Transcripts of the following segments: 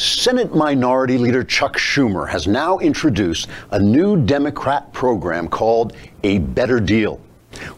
Senate Minority Leader Chuck Schumer has now introduced a new Democrat program called A Better Deal.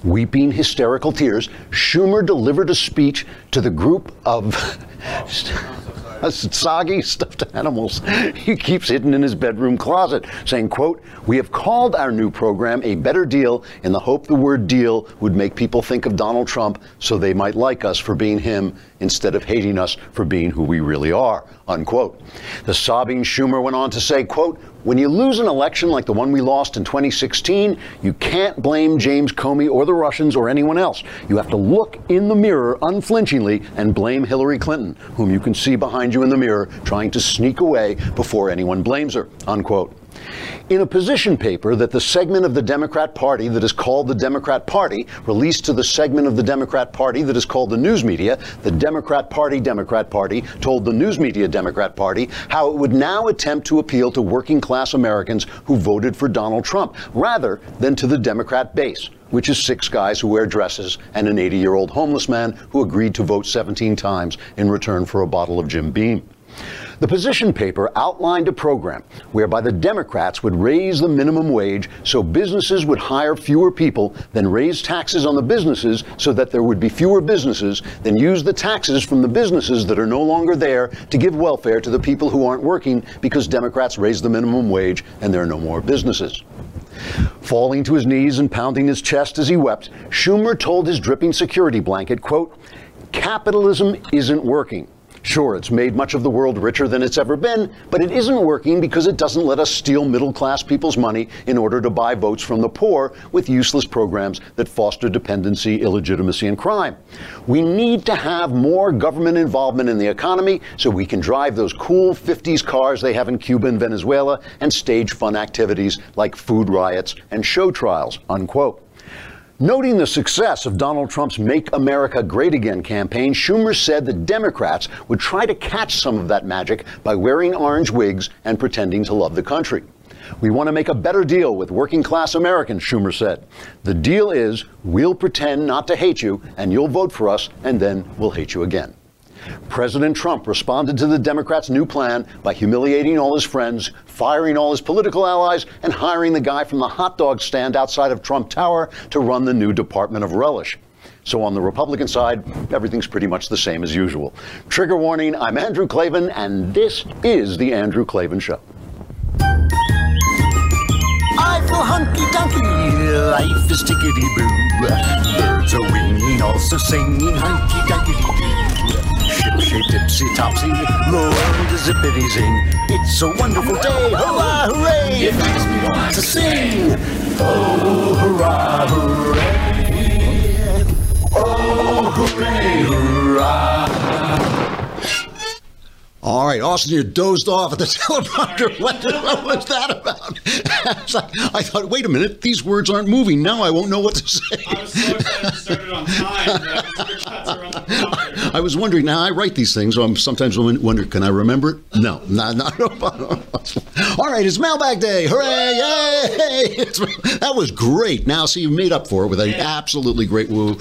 Weeping hysterical tears, Schumer delivered a speech to the group of soggy stuffed animals he keeps hidden in his bedroom closet, saying, quote, We have called our new program a better deal in the hope the word deal would make people think of Donald Trump so they might like us for being him instead of hating us for being who we really are, unquote. The sobbing Schumer went on to say, quote, when you lose an election like the one we lost in 2016, you can't blame James Comey or the Russians or anyone else. You have to look in the mirror unflinchingly and blame Hillary Clinton, whom you can see behind you in the mirror trying to sneak away before anyone blames her, unquote. In a position paper that the segment of the Democrat Party that is called the Democrat Party released to the segment of the Democrat Party that is called the news media, the Democrat Party Democrat Party told the news media Democrat Party how it would now attempt to appeal to working class Americans who voted for Donald Trump rather than to the Democrat base which is six guys who wear dresses and an 80 year old homeless man who agreed to vote 17 times in return for a bottle of Jim Beam. The position paper outlined a program whereby the Democrats would raise the minimum wage so businesses would hire fewer people, then raise taxes on the businesses so that there would be fewer businesses, then use the taxes from the businesses that are no longer there to give welfare to the people who aren't working because Democrats raised the minimum wage and there are no more businesses. Falling to his knees and pounding his chest as he wept, Schumer told his dripping security blanket, quote, capitalism isn't working. Sure, it's made much of the world richer than it's ever been, but it isn't working because it doesn't let us steal middle class people's money in order to buy votes from the poor with useless programs that foster dependency, illegitimacy, and crime. We need to have more government involvement in the economy so we can drive those cool 50s cars they have in Cuba and Venezuela and stage fun activities like food riots and show trials, unquote. Noting the success of Donald Trump's Make America Great Again campaign, Schumer said that Democrats would try to catch some of that magic by wearing orange wigs and pretending to love the country. We want to make a better deal with working class Americans, Schumer said. The deal is we'll pretend not to hate you, and you'll vote for us, and then we'll hate you again. President Trump responded to the Democrats' new plan by humiliating all his friends, firing all his political allies, and hiring the guy from the hot dog stand outside of Trump Tower to run the new Department of Relish. So on the Republican side, everything's pretty much the same as usual. Trigger warning, I'm Andrew Klavan, and this is The Andrew Klavan Show. I feel hunky dunky, life is tickety boo. Birds are winging, also singing hunky dunky Shape tipsy topsy, the world is zippity zing. It's a wonderful day, hurrah, hooray! It makes me want to sing. Oh, hurrah, hooray! Oh, hooray, hurrah! All right, Austin, you dozed off at the teleprompter. What, what was that about? I thought, wait a minute, these words aren't moving. Now I won't know what to say. I was so excited to start it on time. that Mr. Cuts are on the prompter. I was wondering. Now I write these things, so I'm sometimes wonder, can I remember it? No, no, no. no. All right, it's mailbag day. Hooray! Yay! That was great. Now, see, you made up for it with an absolutely great woo.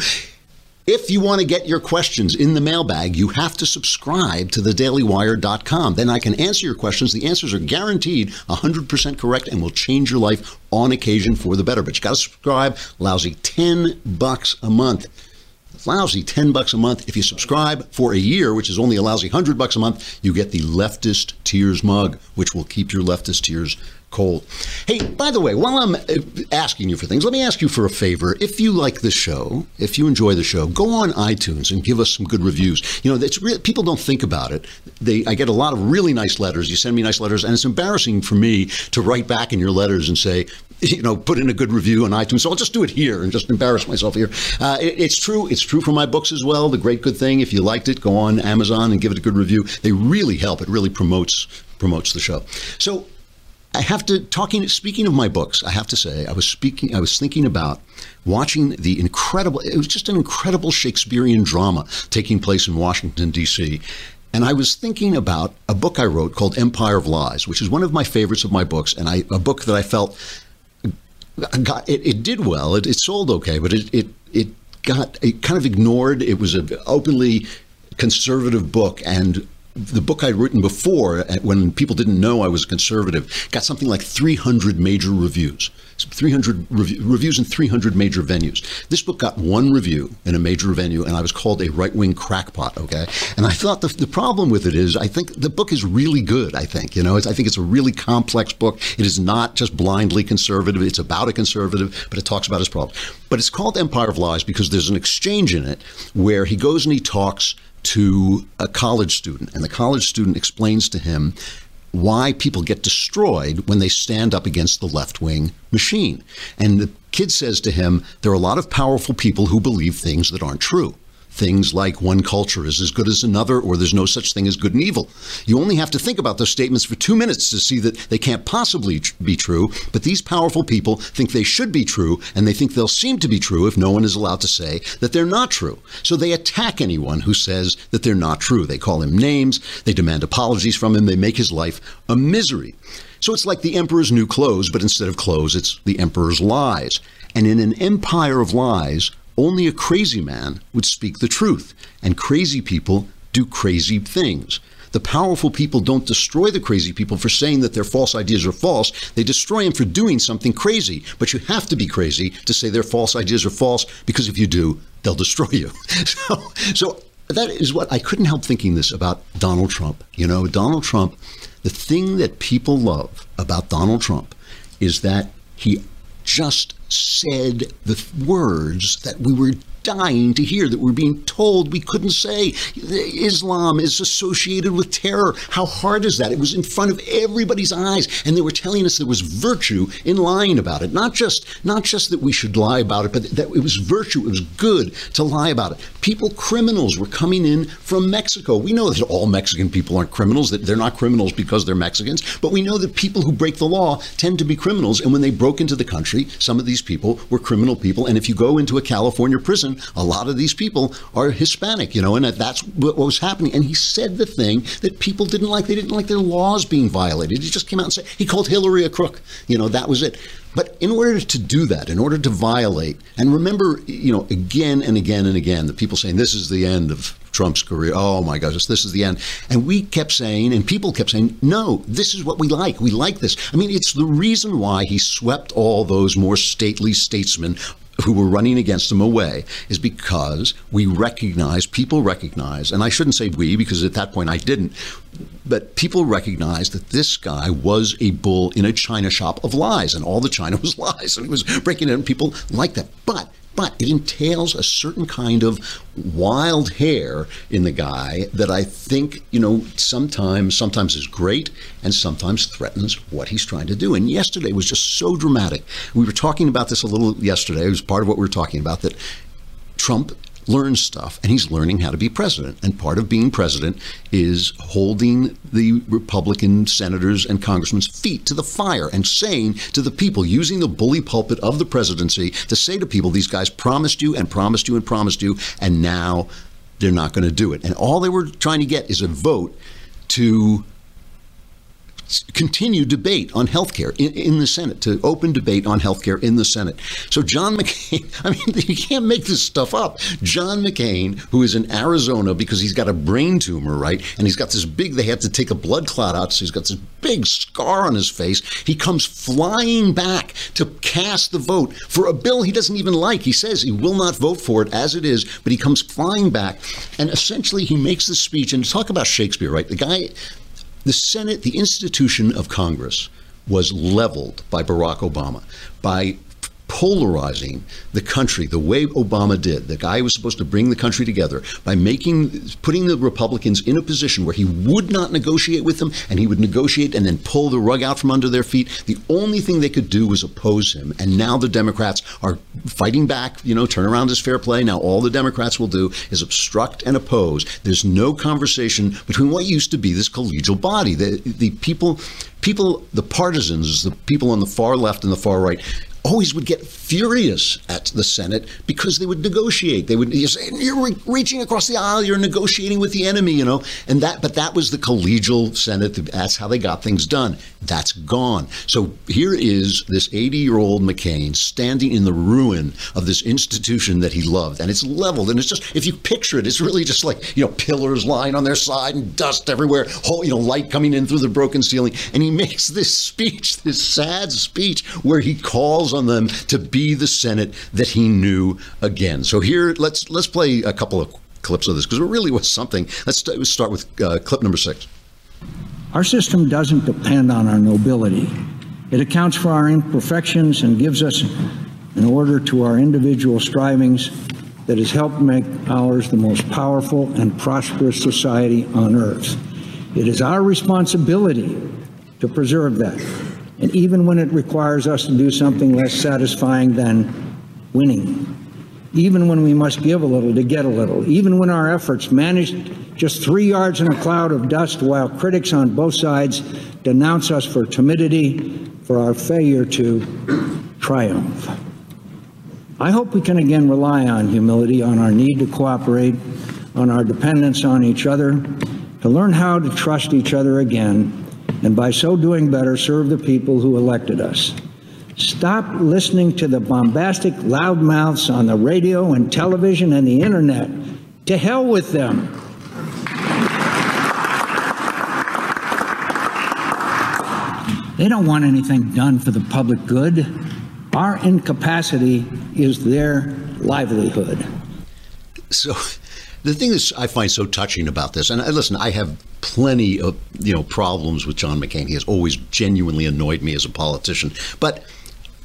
If you want to get your questions in the mailbag, you have to subscribe to thedailywire.com. Then I can answer your questions. The answers are guaranteed 100% correct and will change your life on occasion for the better. But you got to subscribe. Lousy 10 bucks a month. Lousy 10 bucks a month. If you subscribe for a year, which is only a lousy 100 bucks a month, you get the leftist tears mug, which will keep your leftist tears cold. Hey, by the way, while I'm uh, asking you for things, let me ask you for a favor. If you like the show, if you enjoy the show, go on iTunes and give us some good reviews. You know, re- people don't think about it. They, I get a lot of really nice letters. You send me nice letters, and it's embarrassing for me to write back in your letters and say, you know, put in a good review on iTunes. So I'll just do it here and just embarrass myself here. Uh, it- it's true. It's true for my books as well. The Great Good Thing. If you liked it, go on Amazon and give it a good review. They really help. It really promotes promotes the show. So I have to talking speaking of my books, I have to say I was speaking I was thinking about watching the incredible it was just an incredible Shakespearean drama taking place in Washington DC. And I was thinking about a book I wrote called Empire of Lies, which is one of my favorites of my books and I a book that I felt got it, it did well. It, it sold okay, but it it it got it kind of ignored. It was an openly conservative book, and the book I'd written before, uh, when people didn't know I was a conservative, got something like 300 major reviews. 300 rev- reviews in 300 major venues. This book got one review in a major venue, and I was called a right wing crackpot. Okay, and I thought the, the problem with it is I think the book is really good. I think you know I think it's a really complex book. It is not just blindly conservative. It's about a conservative, but it talks about his problems. But it's called Empire of Lies because there's an exchange in it where he goes and he talks to a college student, and the college student explains to him why people get destroyed when they stand up against the left wing machine. And the kid says to him, There are a lot of powerful people who believe things that aren't true. Things like one culture is as good as another, or there's no such thing as good and evil. You only have to think about those statements for two minutes to see that they can't possibly be true. But these powerful people think they should be true, and they think they'll seem to be true if no one is allowed to say that they're not true. So they attack anyone who says that they're not true. They call him names, they demand apologies from him, they make his life a misery. So it's like the emperor's new clothes, but instead of clothes, it's the emperor's lies. And in an empire of lies, only a crazy man would speak the truth, and crazy people do crazy things. The powerful people don't destroy the crazy people for saying that their false ideas are false. They destroy them for doing something crazy. But you have to be crazy to say their false ideas are false because if you do, they'll destroy you. So, so that is what I couldn't help thinking this about Donald Trump. You know, Donald Trump, the thing that people love about Donald Trump is that he just said the words that we were dying to hear, that we're being told we couldn't say. Islam is associated with terror. How hard is that? It was in front of everybody's eyes, and they were telling us there was virtue in lying about it. Not just not just that we should lie about it, but that it was virtue. It was good to lie about it. People, criminals, were coming in from Mexico. We know that all Mexican people aren't criminals. That they're not criminals because they're Mexicans. But we know that people who break the law tend to be criminals. And when they broke into the country, some of these people were criminal people. And if you go into a California prison, a lot of these people are Hispanic, you know, and that's what was happening. And he said the thing that people didn't like. They didn't like their laws being violated. He just came out and said he called Hillary a crook. You know, that was it. But in order to do that, in order to violate, and remember, you know, again and again and again, the people saying this is the end of Trump's career. Oh my gosh, this is the end. And we kept saying, and people kept saying, no, this is what we like. We like this. I mean, it's the reason why he swept all those more stately statesmen who were running against him away is because we recognize, people recognize, and I shouldn't say we because at that point I didn't, but people recognized that this guy was a bull in a china shop of lies, and all the china was lies, and he was breaking it, and people liked that. But but it entails a certain kind of wild hair in the guy that I think, you know, sometimes sometimes is great and sometimes threatens what he's trying to do. And yesterday was just so dramatic. We were talking about this a little yesterday. It was part of what we were talking about that Trump learns stuff and he's learning how to be president. And part of being president is holding the Republican senators and congressmen's feet to the fire and saying to the people, using the bully pulpit of the presidency to say to people, these guys promised you and promised you and promised you, and now they're not going to do it. And all they were trying to get is a vote to continue debate on health care in, in, the Senate, to open debate on health care in the Senate. So John McCain, I mean, you can't make this stuff up. John McCain, who is in Arizona because he's got a brain tumor, right? And he's got this big, they had to take a blood clot out, so he's got this big scar on his face. He comes flying back to cast the vote for a bill he doesn't even like. He says he will not vote for it as it is, but he comes flying back. And essentially, he makes the speech, and talk about Shakespeare, right? The guy, the Senate, the institution of Congress, was leveled by Barack Obama by polarizing the country the way Obama did. The guy was supposed to bring the country together by making putting the Republicans in a position where he would not negotiate with them and he would negotiate and then pull the rug out from under their feet. The only thing they could do was oppose him. And now the Democrats are fighting back, you know, turn around is fair play. Now all the Democrats will do is obstruct and oppose. There's no conversation between what used to be this collegial body. The the people people, the partisans, the people on the far left and the far right, always would get furious at the Senate because they would negotiate. They would say, "You're re- reaching across the aisle. You're negotiating with the enemy," you know. And that, but that was the collegial Senate. That's how they got things done. That's gone. So here is this 80-year-old McCain standing in the ruin of this institution that he loved, and it's leveled. And it's just, if you picture it, it's really just like you know pillars lying on their side and dust everywhere, whole you know light coming in through the broken ceiling. And he makes this speech, this sad speech, where he calls on them to be the Senate that he knew again. So here, let's let's play a couple of clips of this because it really was something. Let's let's start with uh, clip number six. Our system doesn't depend on our nobility. It accounts for our imperfections and gives us an order to our individual strivings that has helped make ours the most powerful and prosperous society on earth. It is our responsibility to preserve that. And even when it requires us to do something less satisfying than winning, even when we must give a little to get a little, even when our efforts manage just three yards in a cloud of dust while critics on both sides denounce us for timidity, for our failure to triumph. I hope we can again rely on humility, on our need to cooperate, on our dependence on each other, to learn how to trust each other again, and by so doing better, serve the people who elected us. Stop listening to the bombastic loudmouths on the radio and television and the internet. To hell with them. They don't want anything done for the public good. Our incapacity is their livelihood. So, the thing that I find so touching about this, and uh, listen, I have plenty of you know problems with John McCain. He has always genuinely annoyed me as a politician, but.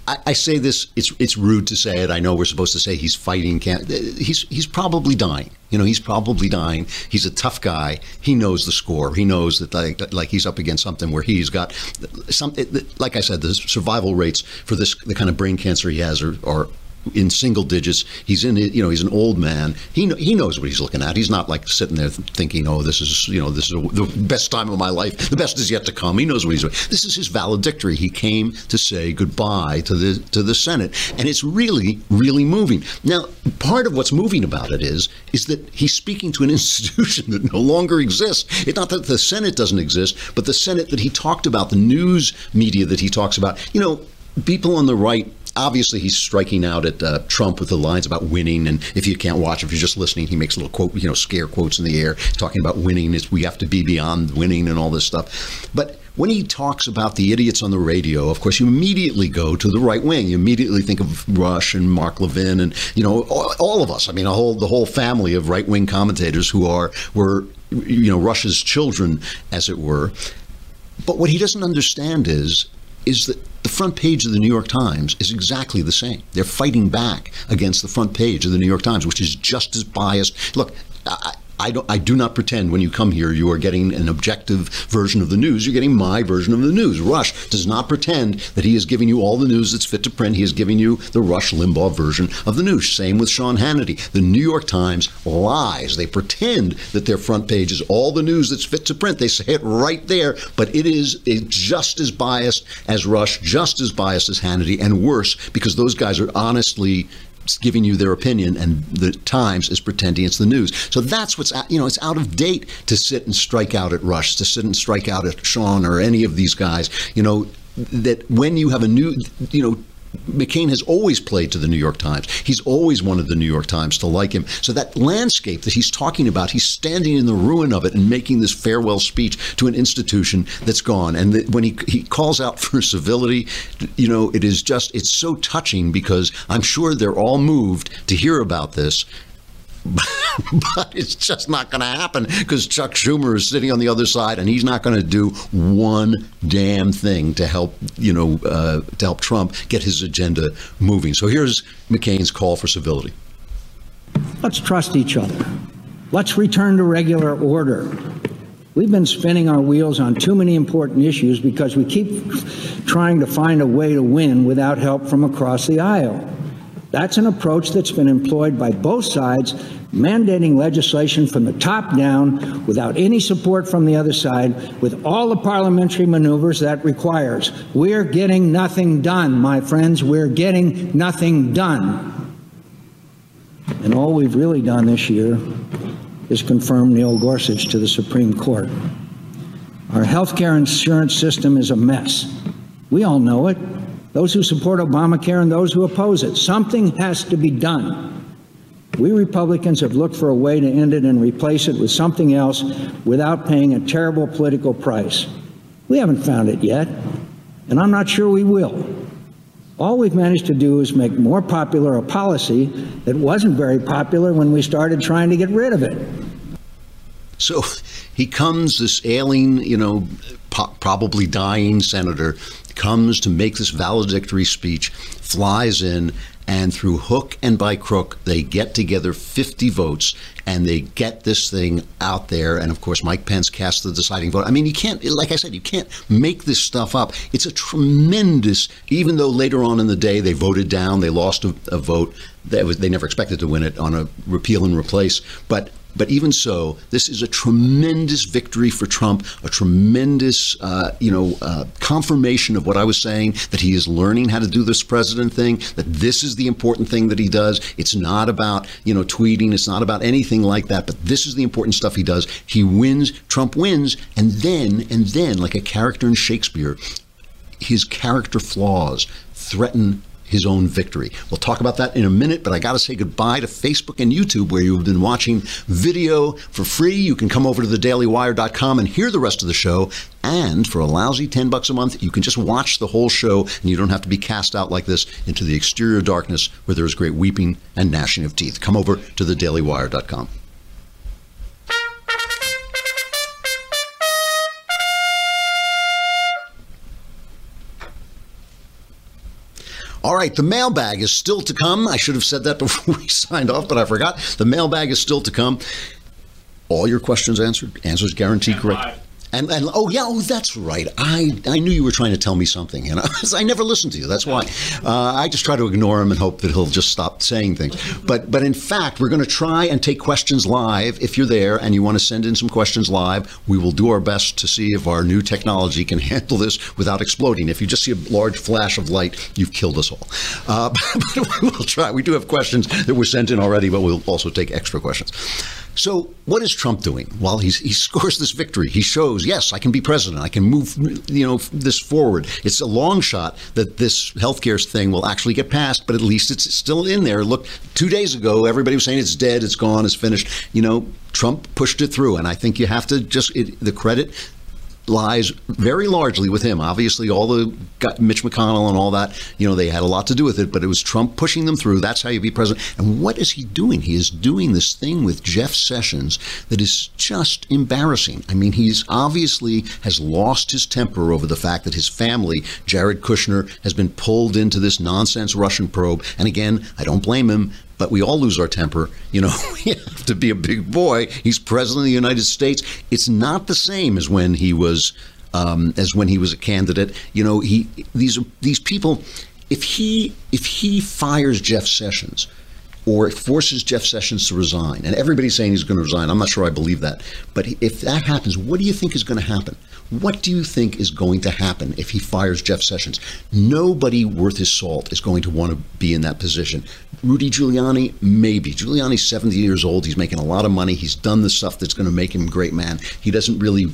I, I say this; it's it's rude to say it. I know we're supposed to say he's fighting. Can he's he's probably dying. You know, he's probably dying. He's a tough guy. He knows the score. He knows that like like he's up against something where he's got some. Like I said, the survival rates for this the kind of brain cancer he has are, are in single digits. He's in, you know, he's an old man. He he knows what he's looking at. He's not like sitting there thinking, oh, this is, you know, this is the best time of my life. The best is yet to come. He knows what he's doing. This is his valedictory. He came to say goodbye to the to the Senate, and it's really really moving. Now, part of what's moving about it is is that he's speaking to an institution that no longer exists. It's not that the Senate doesn't exist, but the Senate that he talked about, the news media that he talks about. You know, people on the right obviously he's striking out at uh, Trump with the lines about winning. And if you can't watch, if you're just listening, he makes little quote, you know, scare quotes in the air, talking about winning. Is we have to be beyond winning and all this stuff. But when he talks about the idiots on the radio, of course, you immediately go to the right wing. You immediately think of Rush and Mark Levin, and you know all, of us. I mean, whole the whole family of right wing commentators who are were you know Rush's children, as it were. But what he doesn't understand is is that the front page of the New York Times is exactly the same. They're fighting back against the front page of the New York Times, which is just as biased. Look, I, I, don't, I do not pretend when you come here you are getting an objective version of the news. You're getting my version of the news. Rush does not pretend that he is giving you all the news that's fit to print. He is giving you the Rush Limbaugh version of the news. Same with Sean Hannity. The New York Times lies. They pretend that their front page is all the news that's fit to print. They say it right there, but it is just as biased as Rush, just as biased as Hannity, and worse because those guys are honestly giving you their opinion, and the Times is pretending it's the news. So that's what's you know it's out of date to sit and strike out at Rush, to sit and strike out at Sean or any of these guys. You know that when you have a new you know McCain has always played to the New York Times. He's always wanted the New York Times to like him. So that landscape that he's talking about, he's standing in the ruin of it and making this farewell speech to an institution that's gone. And that when he he calls out for civility, you know, it is just it's so touching because I'm sure they're all moved to hear about this but it's just not going to happen because Chuck Schumer is sitting on the other side, and he's not going to do one damn thing to help you know uh, to help Trump get his agenda moving. So here's McCain's call for civility. Let's trust each other. Let's return to regular order. We've been spinning our wheels on too many important issues because we keep trying to find a way to win without help from across the aisle. That's an approach that's been employed by both sides, mandating legislation from the top down without any support from the other side, with all the parliamentary maneuvers that requires. We're getting nothing done, my friends. We're getting nothing done. And all we've really done this year is confirm Neil Gorsuch to the Supreme Court. Our healthcare insurance system is a mess. We all know it. Those who support Obamacare and those who oppose it. Something has to be done. We Republicans have looked for a way to end it and replace it with something else without paying a terrible political price. We haven't found it yet, and I'm not sure we will. All we've managed to do is make more popular a policy that wasn't very popular when we started trying to get rid of it. So he comes, this ailing, you know, probably dying senator, comes to make this valedictory speech, flies in, and through hook and by crook, they get together 50 votes and they get this thing out there. And of course, Mike Pence casts the deciding vote. I mean, you can't, like I said, you can't make this stuff up. It's a tremendous, even though later on in the day they voted down, they lost a, a vote. That was, they never expected to win it on a repeal and replace. But but even so, this is a tremendous victory for Trump, a tremendous, uh, you know, uh, confirmation of what I was saying that he is learning how to do this president thing. That this is the important thing that he does. It's not about you know tweeting. It's not about anything like that. But this is the important stuff he does. He wins. Trump wins, and then and then, like a character in Shakespeare, his character flaws threaten his own victory. We'll talk about that in a minute, but I got to say goodbye to Facebook and YouTube, where you've been watching video for free. You can come over to thedailywire.com and hear the rest of the show. And for a lousy 10 bucks a month, you can just watch the whole show and you don't have to be cast out like this into the exterior darkness where there is great weeping and gnashing of teeth. Come over to thedailywire.com. All right, the mailbag is still to come. I should have said that before we signed off, but I forgot. The mailbag is still to come. All your questions answered, answers guaranteed correct. And, and oh yeah, oh that's right. I I knew you were trying to tell me something, and I, I never listened to you. That's why uh, I just try to ignore him and hope that he'll just stop saying things. But but in fact, we're going to try and take questions live. If you're there and you want to send in some questions live, we will do our best to see if our new technology can handle this without exploding. If you just see a large flash of light, you've killed us all. Uh, but we will try. We do have questions that were sent in already, but we'll also take extra questions. So, what is Trump doing? Well, he scores this victory. He shows, yes, I can be president. I can move, you know, this forward. It's a long shot that this healthcare thing will actually get passed, but at least it's still in there. Look, two days ago, everybody was saying it's dead, it's gone, it's finished. You know, Trump pushed it through, and I think you have to just it, the credit lies very largely with him. Obviously, all the Mitch McConnell and all that, you know, they had a lot to do with it, but it was Trump pushing them through. That's how you be president. And what is he doing? He is doing this thing with Jeff Sessions that is just embarrassing. I mean, he's obviously has lost his temper over the fact that his family, Jared Kushner, has been pulled into this nonsense Russian probe. And again, I don't blame him but we all lose our temper. You know, we have to be a big boy. He's president of the United States. It's not the same as when he was um, as when he was a candidate. You know, he these these people. If he if he fires Jeff Sessions or it forces Jeff Sessions to resign, and everybody's saying he's going to resign, I'm not sure I believe that. But if that happens, what do you think is going to happen? What do you think is going to happen if he fires Jeff Sessions? Nobody worth his salt is going to want to be in that position. Rudy Giuliani, maybe. Giuliani's 70 years old. He's making a lot of money. He's done the stuff that's going to make him a great man. He doesn't really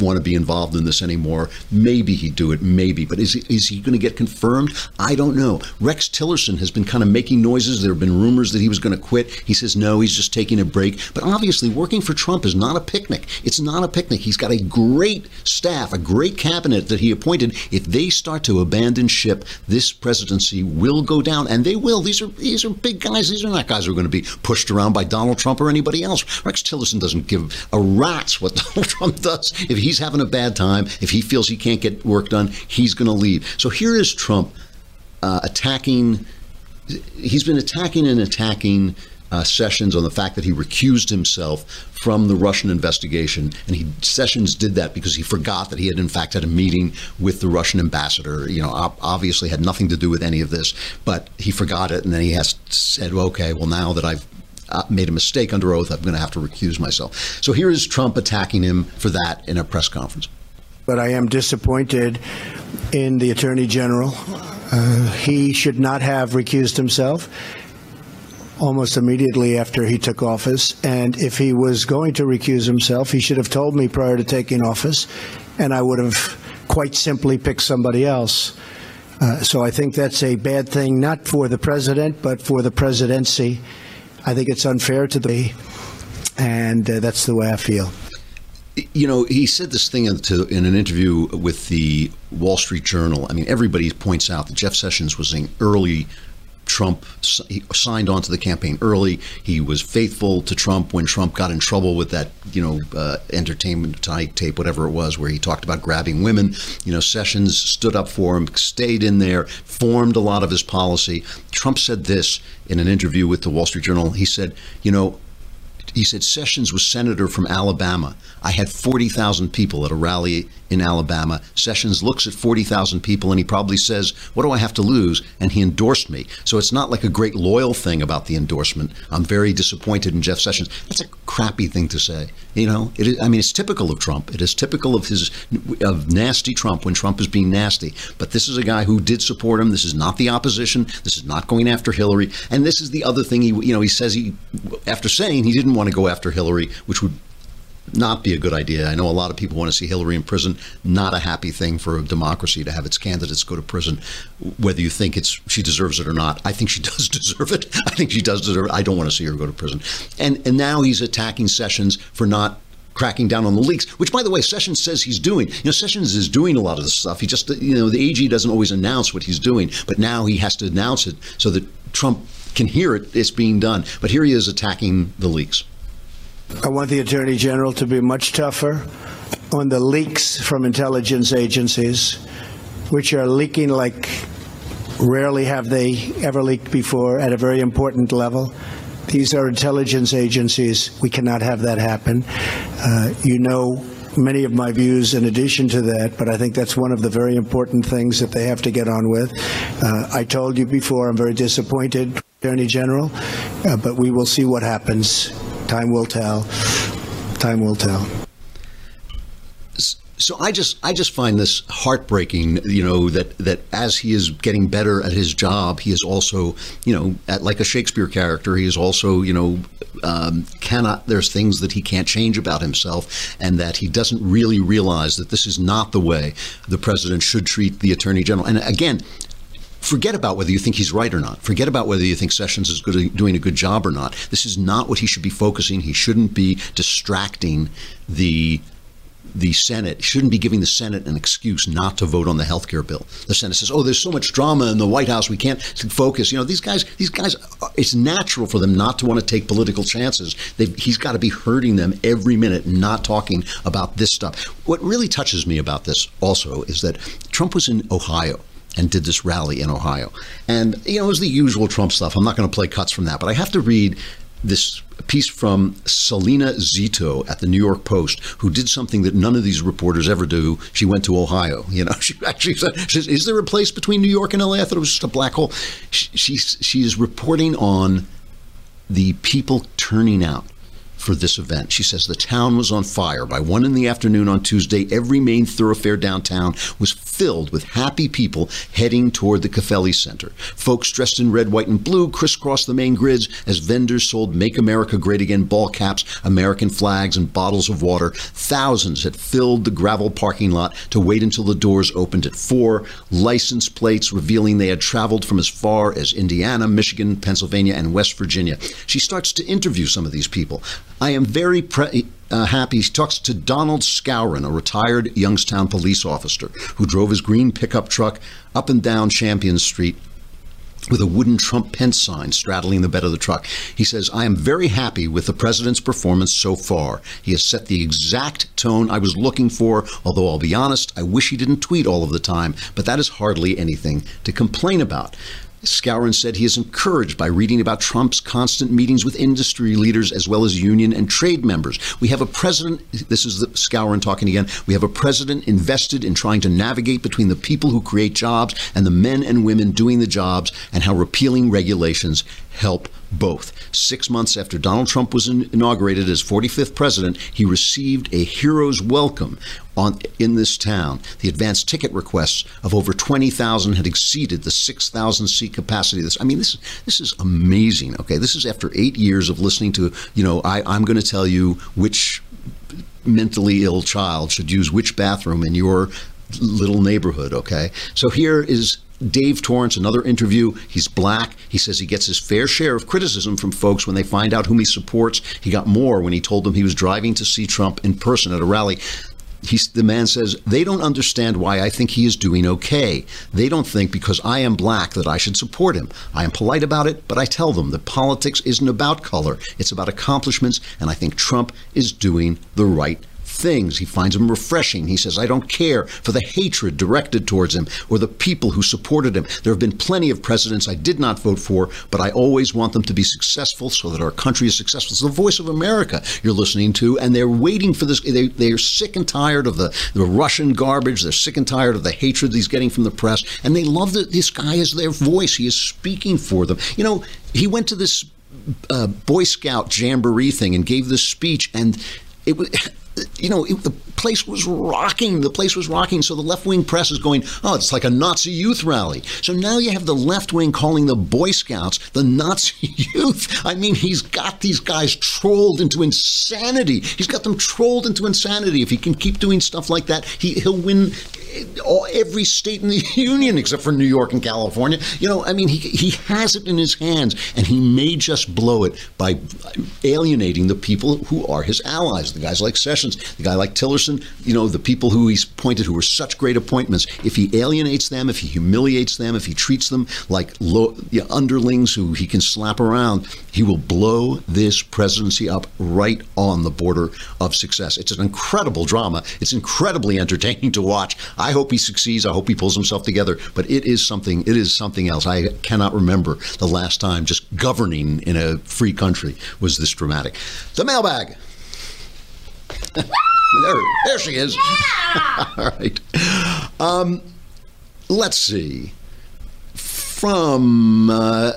want to be involved in this anymore. Maybe he'd do it, maybe. But is, is he going to get confirmed? I don't know. Rex Tillerson has been kind of making noises. There have been rumors that he was going to quit. He says no, he's just taking a break. But obviously, working for Trump is not a picnic. It's not a picnic. He's got a great staff, a great cabinet that he appointed. If they start to abandon ship, this presidency will go down, and they will. These are these are big guys. These are not guys who are going to be pushed around by Donald Trump or anybody else. Rex Tillerson doesn't give a rat's what Donald Trump does. If he's having a bad time, if he feels he can't get work done, he's going to leave. So here is Trump uh, attacking. He's been attacking and attacking uh, Sessions on the fact that he recused himself from the Russian investigation, and he Sessions did that because he forgot that he had in fact had a meeting with the Russian ambassador. You know, ob- obviously had nothing to do with any of this, but he forgot it, and then he has said, well, "Okay, well now that I've uh, made a mistake under oath, I'm going to have to recuse myself." So here is Trump attacking him for that in a press conference. But I am disappointed in the Attorney General. Uh, he should not have recused himself almost immediately after he took office. And if he was going to recuse himself, he should have told me prior to taking office, and I would have quite simply picked somebody else. Uh, so I think that's a bad thing, not for the president, but for the presidency. I think it's unfair to the, and uh, that's the way I feel. You know, he said this thing in, to, in an interview with the Wall Street Journal. I mean, everybody points out that Jeff Sessions was an early Trump he signed on to the campaign early. He was faithful to Trump when Trump got in trouble with that, you know, uh, entertainment type tape, whatever it was, where he talked about grabbing women. You know, Sessions stood up for him, stayed in there, formed a lot of his policy. Trump said this in an interview with the Wall Street Journal. He said, you know, he said Sessions was senator from Alabama. I had 40,000 people at a rally in Alabama. Sessions looks at 40,000 people and he probably says, What do I have to lose? And he endorsed me. So it's not like a great loyal thing about the endorsement. I'm very disappointed in Jeff Sessions. That's a crappy thing to say. You know, it is, I mean, it's typical of Trump. It is typical of his, of nasty Trump when Trump is being nasty. But this is a guy who did support him. This is not the opposition. This is not going after Hillary. And this is the other thing he, you know, he says he, after saying he didn't want to go after Hillary, which would not be a good idea. I know a lot of people want to see Hillary in prison. Not a happy thing for a democracy to have its candidates go to prison, whether you think it's she deserves it or not. I think she does deserve it. I think she does deserve it. I don't want to see her go to prison. And and now he's attacking Sessions for not cracking down on the leaks, which, by the way, Sessions says he's doing. You know, Sessions is doing a lot of this stuff. He just, you know, the AG doesn't always announce what he's doing, but now he has to announce it so that Trump can hear it. It's being done. But here he is attacking the leaks. I want the Attorney General to be much tougher on the leaks from intelligence agencies, which are leaking like rarely have they ever leaked before at a very important level. These are intelligence agencies. We cannot have that happen. Uh, you know many of my views in addition to that, but I think that's one of the very important things that they have to get on with. Uh, I told you before, I'm very disappointed, Attorney General, uh, but we will see what happens. Time will tell. Time will tell. So I just I just find this heartbreaking, you know, that that as he is getting better at his job, he is also, you know, at, like a Shakespeare character, he is also, you know, um, cannot. There's things that he can't change about himself, and that he doesn't really realize that this is not the way the president should treat the attorney general. And again, forget about whether you think he's right or not. Forget about whether you think Sessions is good, doing a good job or not. This is not what he should be focusing. He shouldn't be distracting the the Senate shouldn't be giving the Senate an excuse not to vote on the health care bill. The Senate says, "Oh, there's so much drama in the White House, we can't focus." You know, these guys, these guys, it's natural for them not to want to take political chances. They've, he's got to be hurting them every minute, not talking about this stuff. What really touches me about this also is that Trump was in Ohio and did this rally in Ohio. And, you know, it was the usual Trump stuff. I'm not going to play cuts from that, but I have to read this piece from Salena Zito at the New York Post, who did something that none of these reporters ever do. She went to Ohio. You know, she actually said, she "Is there a place between New York and LA?" I thought it was just a black hole. She, she's she's reporting on the people turning out for this event. She says the town was on fire. By one in the afternoon on Tuesday, every main thoroughfare downtown was filled with happy people heading toward the Covelli Center. Folks dressed in red, white, and blue crisscrossed the main grids as vendors sold Make America Great Again ball caps, American flags, and bottles of water. Thousands had filled the gravel parking lot to wait until the doors opened at 4. License plates revealing they had traveled from as far as Indiana, Michigan, Pennsylvania, and West Virginia. She starts to interview some of these people. I am very pre- uh, happy. He talks to Donald Scourin, a retired Youngstown police officer who drove his green pickup truck up and down Champion Street with a wooden Trump Pence sign straddling the bed of the truck. He says, I am very happy with the president's performance so far. He has set the exact tone I was looking for, although I'll be honest, I wish he didn't tweet all of the time, but that is hardly anything to complain about. Scourin said he is encouraged by reading about Trump's constant meetings with industry leaders as well as union and trade members. We have a president, this is the Scourin talking again, we have a president invested in trying to navigate between the people who create jobs and the men and women doing the jobs and how repealing regulations help both. Six months after Donald Trump was in- inaugurated as 45th president, he received a hero's welcome on in this town. The advance ticket requests of over 20,000 had exceeded the 6,000 seat capacity. This, I mean, this this is amazing. Okay, this is after eight years of listening to. You know, I, I'm going to tell you which mentally ill child should use which bathroom in your little neighborhood. Okay, so here is Dave Torrance, another interview. He's black. He says he gets his fair share of criticism from folks when they find out whom he supports. He got more when he told them he was driving to see Trump in person at a rally. He's, the man says, they don't understand why I think he is doing okay. They don't think because I am black that I should support him. I am polite about it, but I tell them that politics isn't about color, it's about accomplishments, and I think Trump is doing the right things. He finds them refreshing. He says, I don't care for the hatred directed towards him or the people who supported him. There have been plenty of presidents I did not vote for, but I always want them to be successful so that our country is successful. It's the voice of America you're listening to, and they're waiting for this. They, they're sick and tired of the, the Russian garbage. They're sick and tired of the hatred he's getting from the press, and they love that this guy is their voice. He is speaking for them. You know, he went to this uh, Boy Scout jamboree thing and gave this speech, and it was. You know, it, the place was rocking. The place was rocking. So the left wing press is going, oh, it's like a Nazi youth rally. So now you have the left wing calling the Boy Scouts the Nazi youth. I mean, he's got these guys trolled into insanity. He's got them trolled into insanity. If he can keep doing stuff like that, he, he'll win eh, all, every state in the union except for New York and California. You know, I mean, he, he has it in his hands, and he may just blow it by alienating the people who are his allies, the guys like Sessions, the guy like Tillerson, you know, the people who he's appointed who were such great appointments. If he alienates them, if he humiliates them, if he treats them like low, underlings who he can slap around, he will blow this presidency up right on the border of success. It's an incredible drama. It's incredibly entertaining to watch. I hope he succeeds. I hope he pulls himself together. But it is something. It is something else. I cannot remember the last time just governing in a free country was this dramatic. The mailbag. There, there she is. All right. Um, let's see. From uh,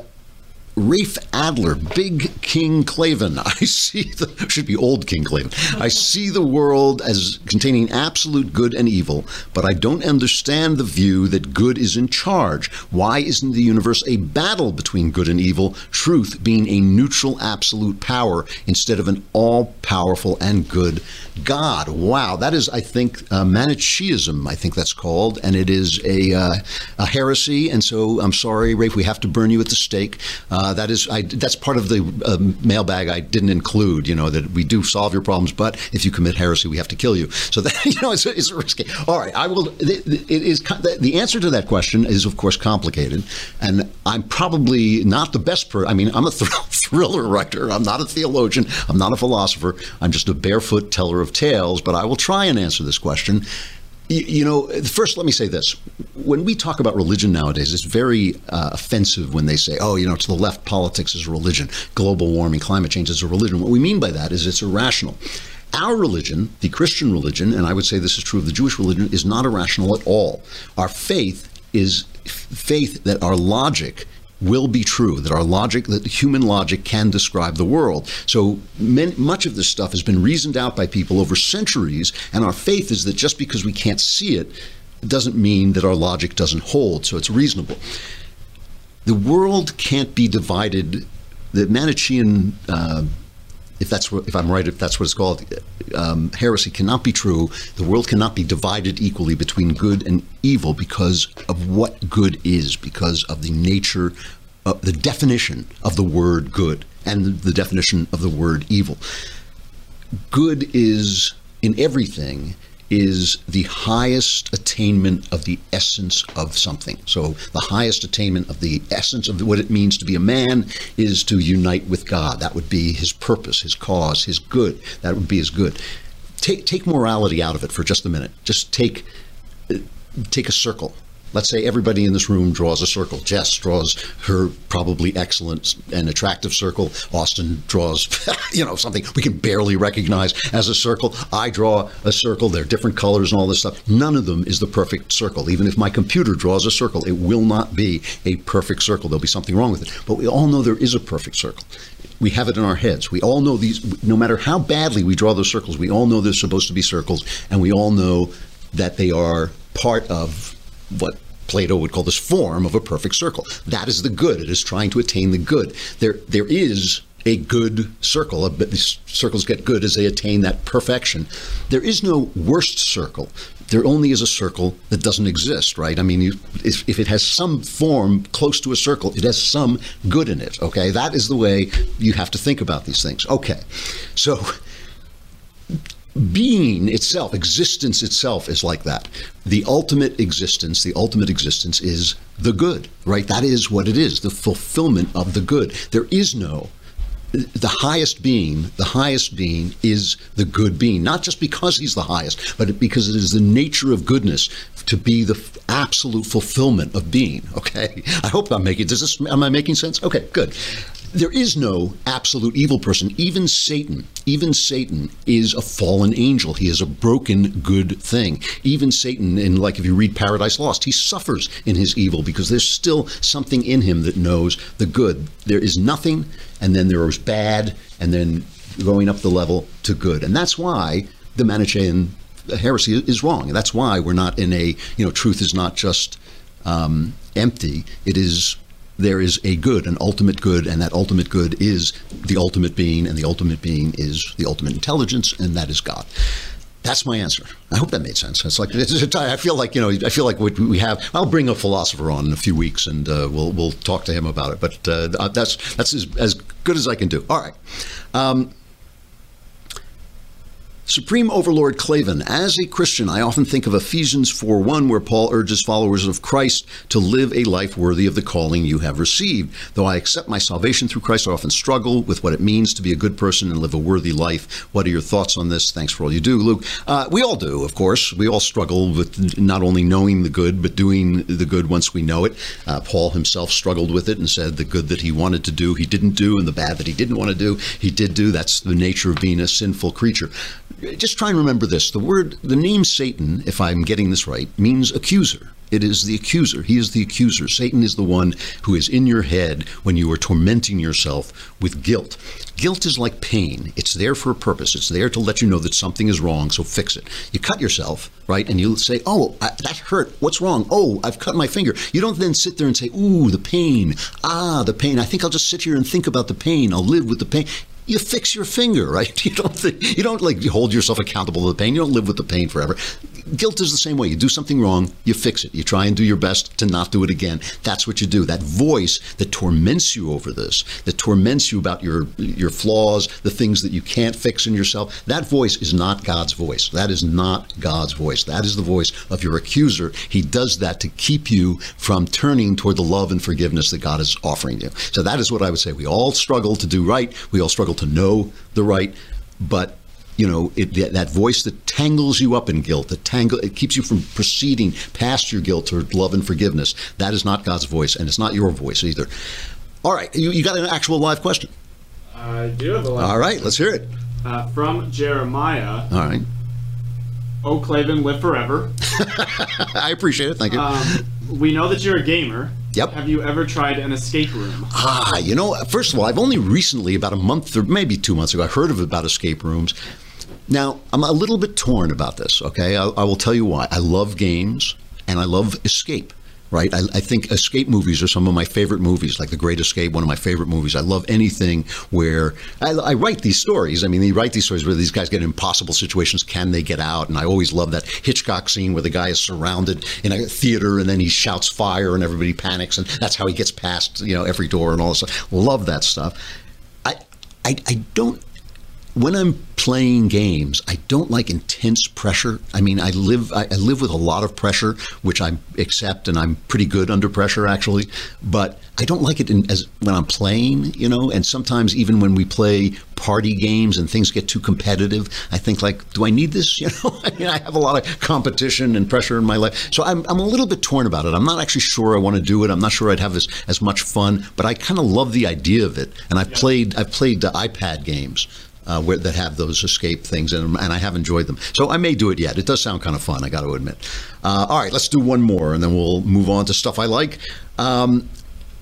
Rafe Adler, Big King Klavan. I see the should be old King Klavan. I see the world as containing absolute good and evil, but I don't understand the view that good is in charge. Why isn't the universe a battle between good and evil, truth being a neutral absolute power instead of an all-powerful and good God? Wow, that is, I think, uh, Manichaeism. I think that's called, and it is a, uh, a heresy. And so, I'm sorry, Rafe, we have to burn you at the stake. Uh, that is, I, that's part of the uh, mailbag I didn't include. You know that we do solve your problems, but if you commit heresy, we have to kill you. So that you know, it's, it's risky. All right, I will. It, it is the answer to that question is of course complicated, and I'm probably not the best per. I mean, I'm a thr- thriller writer. I'm not a theologian. I'm not a philosopher. I'm just a barefoot teller of tales. But I will try and answer this question. You, know, first, let me say this. When we talk about religion nowadays, it's very uh, offensive when they say, oh, you know, to the left, politics is a religion, global warming, climate change is a religion. What we mean by that is it's irrational. Our religion, the Christian religion, and I would say this is true of the Jewish religion, is not irrational at all. Our faith is faith that our logic will be true, that our logic, that human logic can describe the world. So men, much of this stuff has been reasoned out by people over centuries, and our faith is that just because we can't see it, it doesn't mean that our logic doesn't hold, so it's reasonable. The world can't be divided. The Manichean uh, if that's what, if I'm right, if that's what it's called, um, heresy cannot be true. The world cannot be divided equally between good and evil because of what good is, because of the nature, of the definition of the word good and the definition of the word evil. Good is in everything is the highest attainment of the essence of something. So, the highest attainment of the essence of what it means to be a man is to unite with God. That would be his purpose, his cause, his good. That would be his good. Take take morality out of it for just a minute. Just take uh, take a circle let's say everybody in this room draws a circle. Jess draws her probably excellent and attractive circle. Austin draws, you know, something we can barely recognize as a circle. I draw a circle. They're different colors and all this stuff. None of them is the perfect circle. Even if my computer draws a circle, it will not be a perfect circle. There'll be something wrong with it. But we all know there is a perfect circle. We have it in our heads. We all know these, no matter how badly we draw those circles, we all know they're supposed to be circles, and we all know that they are part of what Plato would call this form of a perfect circle. That is the good. It is trying to attain the good. There, there is a good circle. These circles get good as they attain that perfection. There is no worst circle. There only is a circle that doesn't exist, right? I mean, you, if, if it has some form close to a circle, it has some good in it. Okay, that is the way you have to think about these things. Okay, so being itself, existence itself is like that. The ultimate existence, the ultimate existence is the good, right? That is what it is, the fulfillment of the good. There is no the highest being, the highest being is the good being, not just because he's the highest, but because it is the nature of goodness to be the f- absolute fulfillment of being. Okay, I hope I'm making. Does this? Am I making sense? Okay, good. There is no absolute evil person. Even Satan, even Satan is a fallen angel. He is a broken good thing. Even Satan, in like if you read Paradise Lost, he suffers in his evil because there's still something in him that knows the good. There is nothing, and then there is bad, and then going up the level to good. And that's why the Manichaean heresy is wrong. That's why we're not in a you know truth is not just um, empty. It is there is a good, an ultimate good, and that ultimate good is the ultimate being, and the ultimate being is the ultimate intelligence, and that is God. That's my answer. I hope that made sense. It's like it's, I feel like you know I feel like we have. I'll bring a philosopher on in a few weeks, and uh, we'll we'll talk to him about it. But uh, that's that's as, as good as I can do. All right. Um, Supreme Overlord Klavan, as a Christian, I often think of Ephesians 4:1, where Paul urges followers of Christ to live a life worthy of the calling you have received. Though I accept my salvation through Christ, I often struggle with what it means to be a good person and live a worthy life. What are your thoughts on this? Thanks for all you do, Luke. Uh, we all do, of course. We all struggle with not only knowing the good, but doing the good once we know it. Uh, Paul himself struggled with it and said the good that he wanted to do, he didn't do, and the bad that he didn't want to do, he did do. That's the nature of being a sinful creature just try and remember this. The word the name satan if i'm getting this right means accuser. It is the accuser. He is the accuser. Satan is the one who is in your head when you are tormenting yourself with guilt. Guilt is like pain. It's there for a purpose. It's there to let you know that something is wrong so fix it. You cut yourself right and you say oh I, that hurt. What's wrong? Oh i've cut my finger. You don't then sit there and say ooh the pain. Ah the pain. I think i'll just sit here and think about the pain. I'll live with the pain you fix your finger, right? You don't think, you don't like hold yourself accountable to the pain. You don't live with the pain forever. Guilt is the same way. You do something wrong, you fix it. You try and do your best to not do it again. That's what you do. That voice that torments you over this, that torments you about your your flaws, the things that you can't fix in yourself, that voice is not God's voice. That is not God's voice. That is the voice of your accuser. He does that to keep you from turning toward the love and forgiveness that God is offering you. So that is what I would say. We all struggle to do right. We all struggle to know the right, but you know it, that voice that tangles you up in guilt, that tangle it keeps you from proceeding past your guilt toward love and forgiveness. That is not God's voice, and it's not your voice either. All right, you, you got an actual live question. I do have a live All right, let's hear it. Uh, from Jeremiah. All right, Oh, Klavan, live forever. I appreciate it. Thank you. Um, we know that you're a gamer. Yep. Have you ever tried an escape room? Ah, you know, first of all, I've only recently, about a month or maybe two months ago, I heard of about escape rooms. Now, I'm a little bit torn about this, okay? I, I will tell you why. I love games and I love escape, right? I, I think escape movies are some of my favorite movies, like The Great Escape, one of my favorite movies. I love anything where I, I write these stories. I mean, you write these stories where these guys get in impossible situations. Can they get out? And I always love that Hitchcock scene where the guy is surrounded in a theater and then he shouts fire and everybody panics. And that's how he gets past, you know, every door and all this stuff. Love that stuff. I, I, I don't when I'm playing games, I don't like intense pressure. I mean, I live I, I live with a lot of pressure, which I accept, and I'm pretty good under pressure actually. But I don't like it in, as when I'm playing, you know. And sometimes even when we play party games and things get too competitive, I think like, do I need this? You know, I mean, I have a lot of competition and pressure in my life, so I'm I'm a little bit torn about it. I'm not actually sure I want to do it. I'm not sure I'd have as as much fun, but I kind of love the idea of it. And I've played I've played the iPad games uh, where, that have those escape things, and, and I have enjoyed them. So I may do it yet. It does sound kind of fun, I got to admit. Uh, all right, let's do one more, and then we'll move on to stuff I like. Um,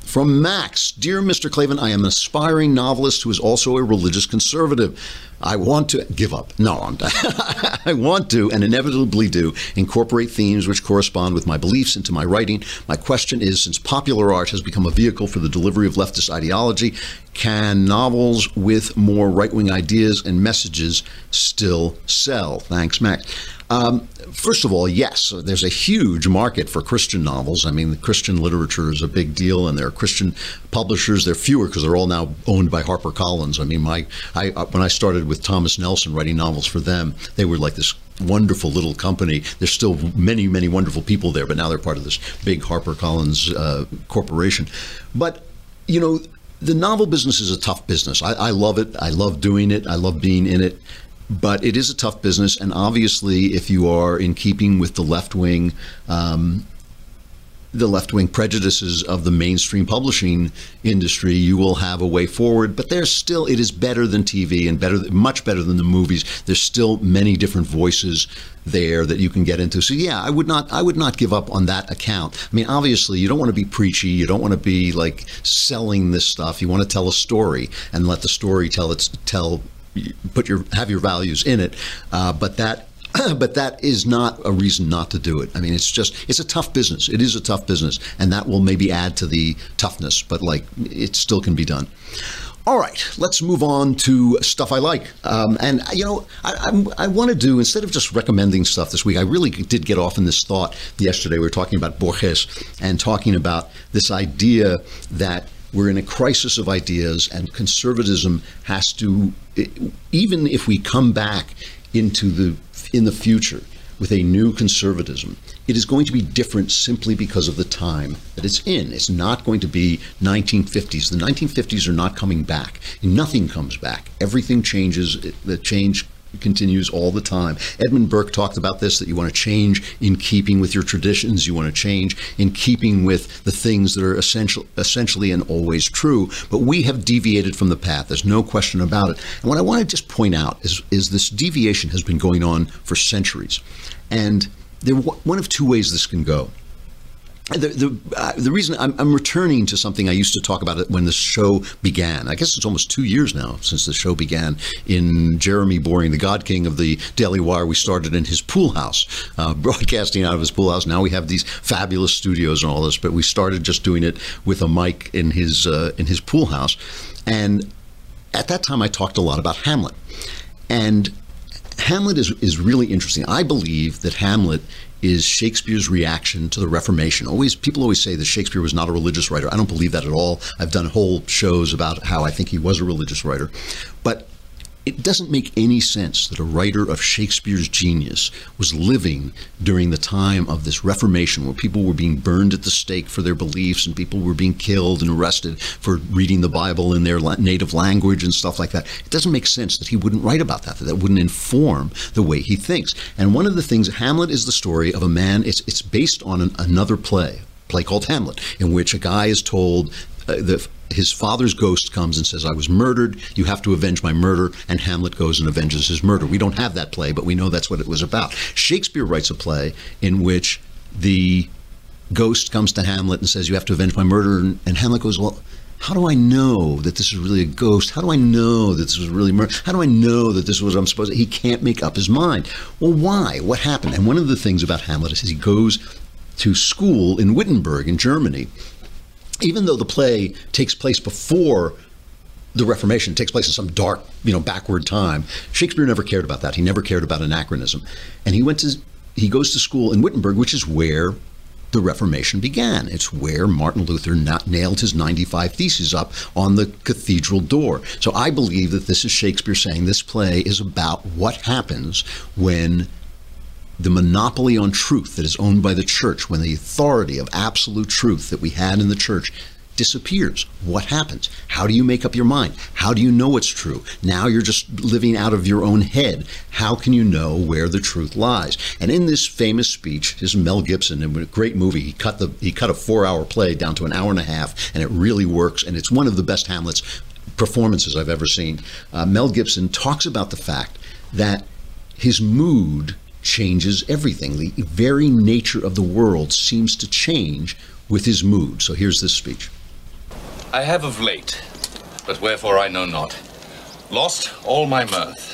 from Max, dear Mr. Klavan, I am an aspiring novelist who is also a religious conservative. I want to give up. No, I'm, I want to, and inevitably do, incorporate themes which correspond with my beliefs into my writing. My question is since popular art has become a vehicle for the delivery of leftist ideology, can novels with more right wing ideas and messages still sell? Thanks, Max. Um, first of all, yes, there's a huge market for Christian novels. I mean, Christian literature is a big deal, and there are Christian publishers. They're fewer because they're all now owned by HarperCollins. I mean, my I, uh, when I started with Thomas Nelson writing novels for them, they were like this wonderful little company. There's still many, many wonderful people there, but now they're part of this big HarperCollins uh, corporation. But you know, the novel business is a tough business. I, I love it. I love doing it. I love being in it but it is a tough business. And obviously, if you are in keeping with the left wing, um, the left wing prejudices of the mainstream publishing industry, you will have a way forward. But there's still, it is better than TV and better, much better than the movies. There's still many different voices there that you can get into. So yeah, I would not, I would not give up on that account. I mean, obviously, you don't want to be preachy. You don't want to be like selling this stuff. You want to tell a story and let the story tell its tell put your have your values in it. Uh, but that but that is not a reason not to do it. I mean, it's just it's a tough business. It is a tough business, and that will maybe add to the toughness. But like, it still can be done. All right, let's move on to stuff I like. Um, and, you know, I, I'm, I want to do, instead of just recommending stuff this week, I really did get off in this thought yesterday. We were talking about Borges and talking about this idea that we're in a crisis of ideas, and conservatism has to, even if we come back into the in the future with a new conservatism, it is going to be different simply because of the time that it's in. It's not going to be 1950s. The 1950s are not coming back. Nothing comes back. Everything changes. The change continues all the time. Edmund Burke talked about this that you want to change in keeping with your traditions, you want to change in keeping with the things that are essential, essentially and always true. But we have deviated from the path. There's no question about it. And what I want to just point out is, is this deviation has been going on for centuries. And there, one of two ways this can go the the, uh, the reason I'm, I'm, returning to something I used to talk about it when the show began. I guess it's almost two years now since the show began. In Jeremy Boring, the God King of the Daily Wire, we started in his pool house, uh, broadcasting out of his pool house. Now we have these fabulous studios and all this, but we started just doing it with a mic in his uh, in his pool house. And at that time, I talked a lot about Hamlet, and Hamlet is, is really interesting. I believe that Hamlet is Shakespeare's reaction to the Reformation. Always, people always say that Shakespeare was not a religious writer. I don't believe that at all. I've done whole shows about how I think he was a religious writer, but it doesn't make any sense that a writer of Shakespeare's genius was living during the time of this Reformation where people were being burned at the stake for their beliefs and people were being killed and arrested for reading the Bible in their native language and stuff like that. It doesn't make sense that he wouldn't write about that, that that wouldn't inform the way he thinks. And one of the things, Hamlet is the story of a man, it's, it's based on an, another play, play called Hamlet, in which a guy is told uh, the his father's ghost comes and says, I was murdered. You have to avenge my murder. And Hamlet goes and avenges his murder. We don't have that play, but we know that's what it was about. Shakespeare writes a play in which the ghost comes to Hamlet and says, You have to avenge my murder. And, and Hamlet goes, Well, how do I know that this is really a ghost? How do I know that this was really murder? How do I know that this was I'm supposed to? He can't make up his mind. Well, why? What happened? And one of the things about Hamlet is he goes to school in Wittenberg in Germany even though the play takes place before the Reformation, takes place in some dark, you know, backward time, Shakespeare never cared about that. He never cared about anachronism, and he went to he goes to school in Wittenberg, which is where the Reformation began. It's where Martin Luther na- nailed his 95 Theses up on the cathedral door. So I believe that this is Shakespeare saying this play is about what happens when the monopoly on truth that is owned by the church, when the authority of absolute truth that we had in the church disappears, what happens? How do you make up your mind? How do you know it's true? Now you're just living out of your own head. How can you know where the truth lies? And in this famous speech, this is Mel Gibson, in a great movie. He cut the he cut a four-hour play down to an hour and a half, and it really works. And it's one of the best Hamlet's performances I've ever seen. Uh, Mel Gibson talks about the fact that his mood changes everything. The very nature of the world seems to change with his mood. So here's this speech. I have of late, but wherefore I know not, lost all my mirth,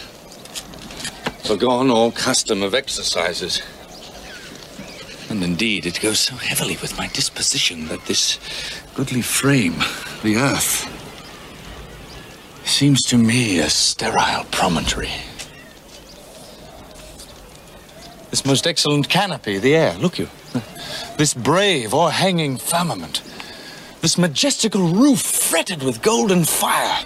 forgone all custom of exercises. And indeed, it goes so heavily with my disposition that this goodly frame, the earth, seems to me a sterile promontory. This most excellent canopy, the air, look you. This brave o'erhanging firmament. This majestical roof fretted with golden fire.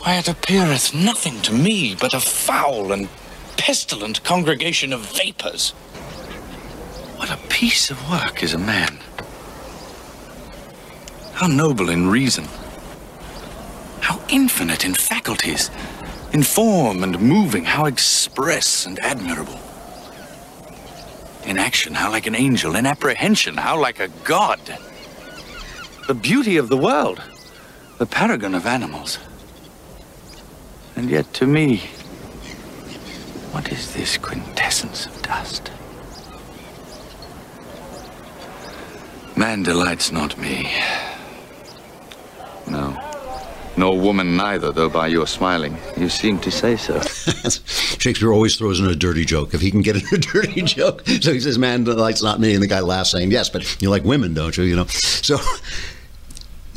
Why, it appeareth nothing to me but a foul and pestilent congregation of vapors. What a piece of work is a man. How noble in reason. How infinite in faculties. In form and moving, how express and admirable. In action, how like an angel. In apprehension, how like a god. The beauty of the world. The paragon of animals. And yet to me, what is this quintessence of dust? Man delights not me. No. Nor woman neither, though by your smiling, you seem to say so. Shakespeare always throws in a dirty joke if he can get in a dirty joke. So he says, "Man delights not me," and the guy laughs, saying, "Yes, but you like women, don't you?" You know. So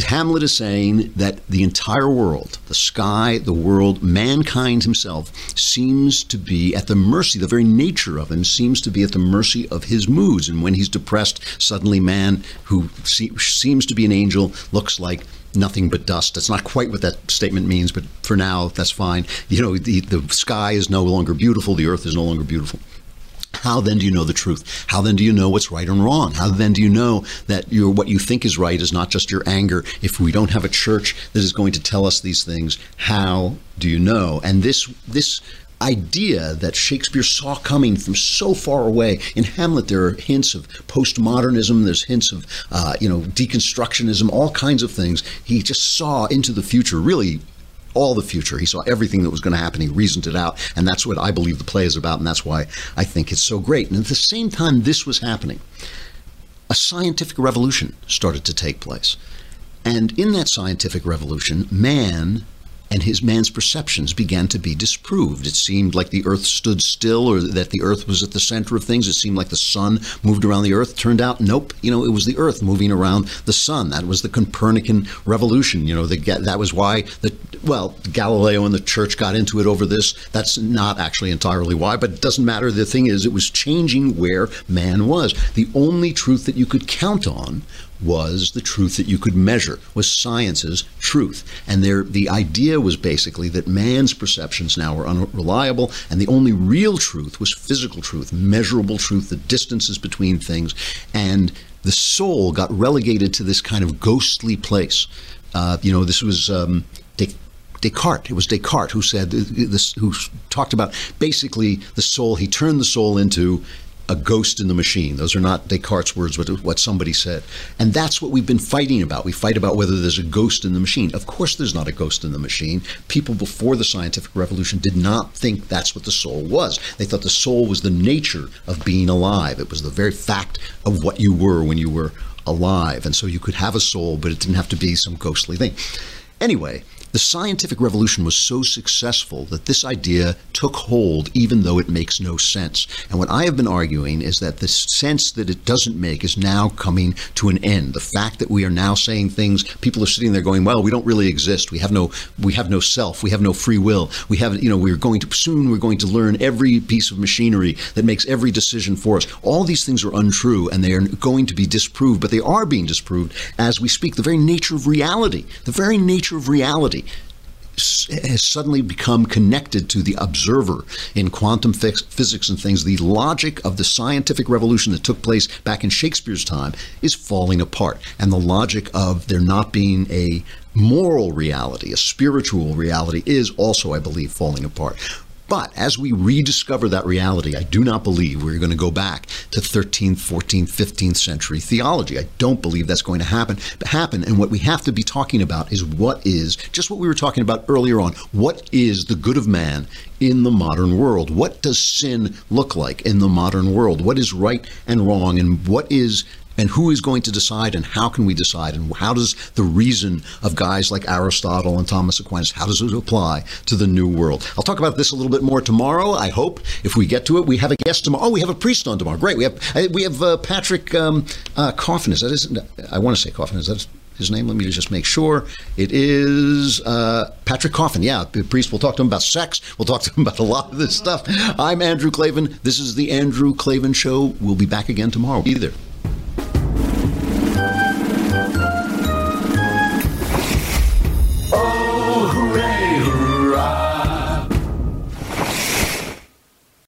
Hamlet is saying that the entire world, the sky, the world, mankind himself, seems to be at the mercy, the very nature of him seems to be at the mercy of his moods. And when he's depressed, suddenly man who se- seems to be an angel looks like nothing but dust. That's not quite what that statement means, but for now, that's fine. You know, the, the sky is no longer beautiful, the earth is no longer beautiful. How then do you know the truth? How then do you know what's right and wrong? How then do you know that you what you think is right is not just your anger? If we don't have a church that is going to tell us these things, how do you know? And this this idea that Shakespeare saw coming from so far away. In Hamlet, there are hints of postmodernism. There's hints of uh, you know deconstructionism, all kinds of things. He just saw into the future, really all the future. He saw everything that was going to happen. He reasoned it out. And that's what I believe the play is about. And that's why I think it's so great. And at the same time this was happening, a scientific revolution started to take place. And in that scientific revolution, man and his man's perceptions began to be disproved. It seemed like the earth stood still or that the earth was at the center of things. It seemed like the sun moved around the earth. Turned out, nope, you know, it was the earth moving around the sun. That was the Copernican revolution. You know, the, that was why the well, Galileo and the church got into it over this. That's not actually entirely why, but it doesn't matter. The thing is, it was changing where man was. The only truth that you could count on was the truth that you could measure, was science's truth. And there, the idea was basically that man's perceptions now were unreliable, and the only real truth was physical truth, measurable truth, the distances between things. And the soul got relegated to this kind of ghostly place. Uh, you know, this was um, Des- Descartes. It was Descartes who said this, who talked about basically the soul. He turned the soul into a ghost in the machine. Those are not Descartes' words, but what somebody said. And that's what we've been fighting about. We fight about whether there's a ghost in the machine. Of course, there's not a ghost in the machine. People before the scientific revolution did not think that's what the soul was. They thought the soul was the nature of being alive, it was the very fact of what you were when you were alive. And so you could have a soul, but it didn't have to be some ghostly thing. Anyway, the scientific revolution was so successful that this idea took hold even though it makes no sense. And what I have been arguing is that the sense that it doesn't make is now coming to an end. The fact that we are now saying things, people are sitting there going, well, we don't really exist. We have no we have no self. We have no free will. We have you know, we're going to soon we're going to learn every piece of machinery that makes every decision for us. All these things are untrue and they are going to be disproved, but they are being disproved as we speak. The very nature of reality, the very nature of reality has suddenly become connected to the observer in quantum physics and things. The logic of the scientific revolution that took place back in Shakespeare's time is falling apart. And the logic of there not being a moral reality, a spiritual reality, is also, I believe, falling apart. But as we rediscover that reality, I do not believe we're going to go back to 13th, 14th, 15th century theology. I don't believe that's going to happen. Happen. And what we have to be talking about is what is just what we were talking about earlier on. What is the good of man in the modern world? What does sin look like in the modern world? What is right and wrong, and what is and who is going to decide and how can we decide and how does the reason of guys like Aristotle and Thomas Aquinas how does it apply to the new world I'll talk about this a little bit more tomorrow I hope if we get to it we have a guest tomorrow oh we have a priest on tomorrow great we have we have uh, Patrick um, uh, Coffin is that is I want to say Coffin is that his name. Let me just make sure. It is uh, Patrick Coffin. Yeah, the priest. We'll talk to him about sex. We'll talk to him about a lot of this stuff. I'm Andrew Klavan. This is the Andrew Klavan Show. We'll be back again tomorrow. Either.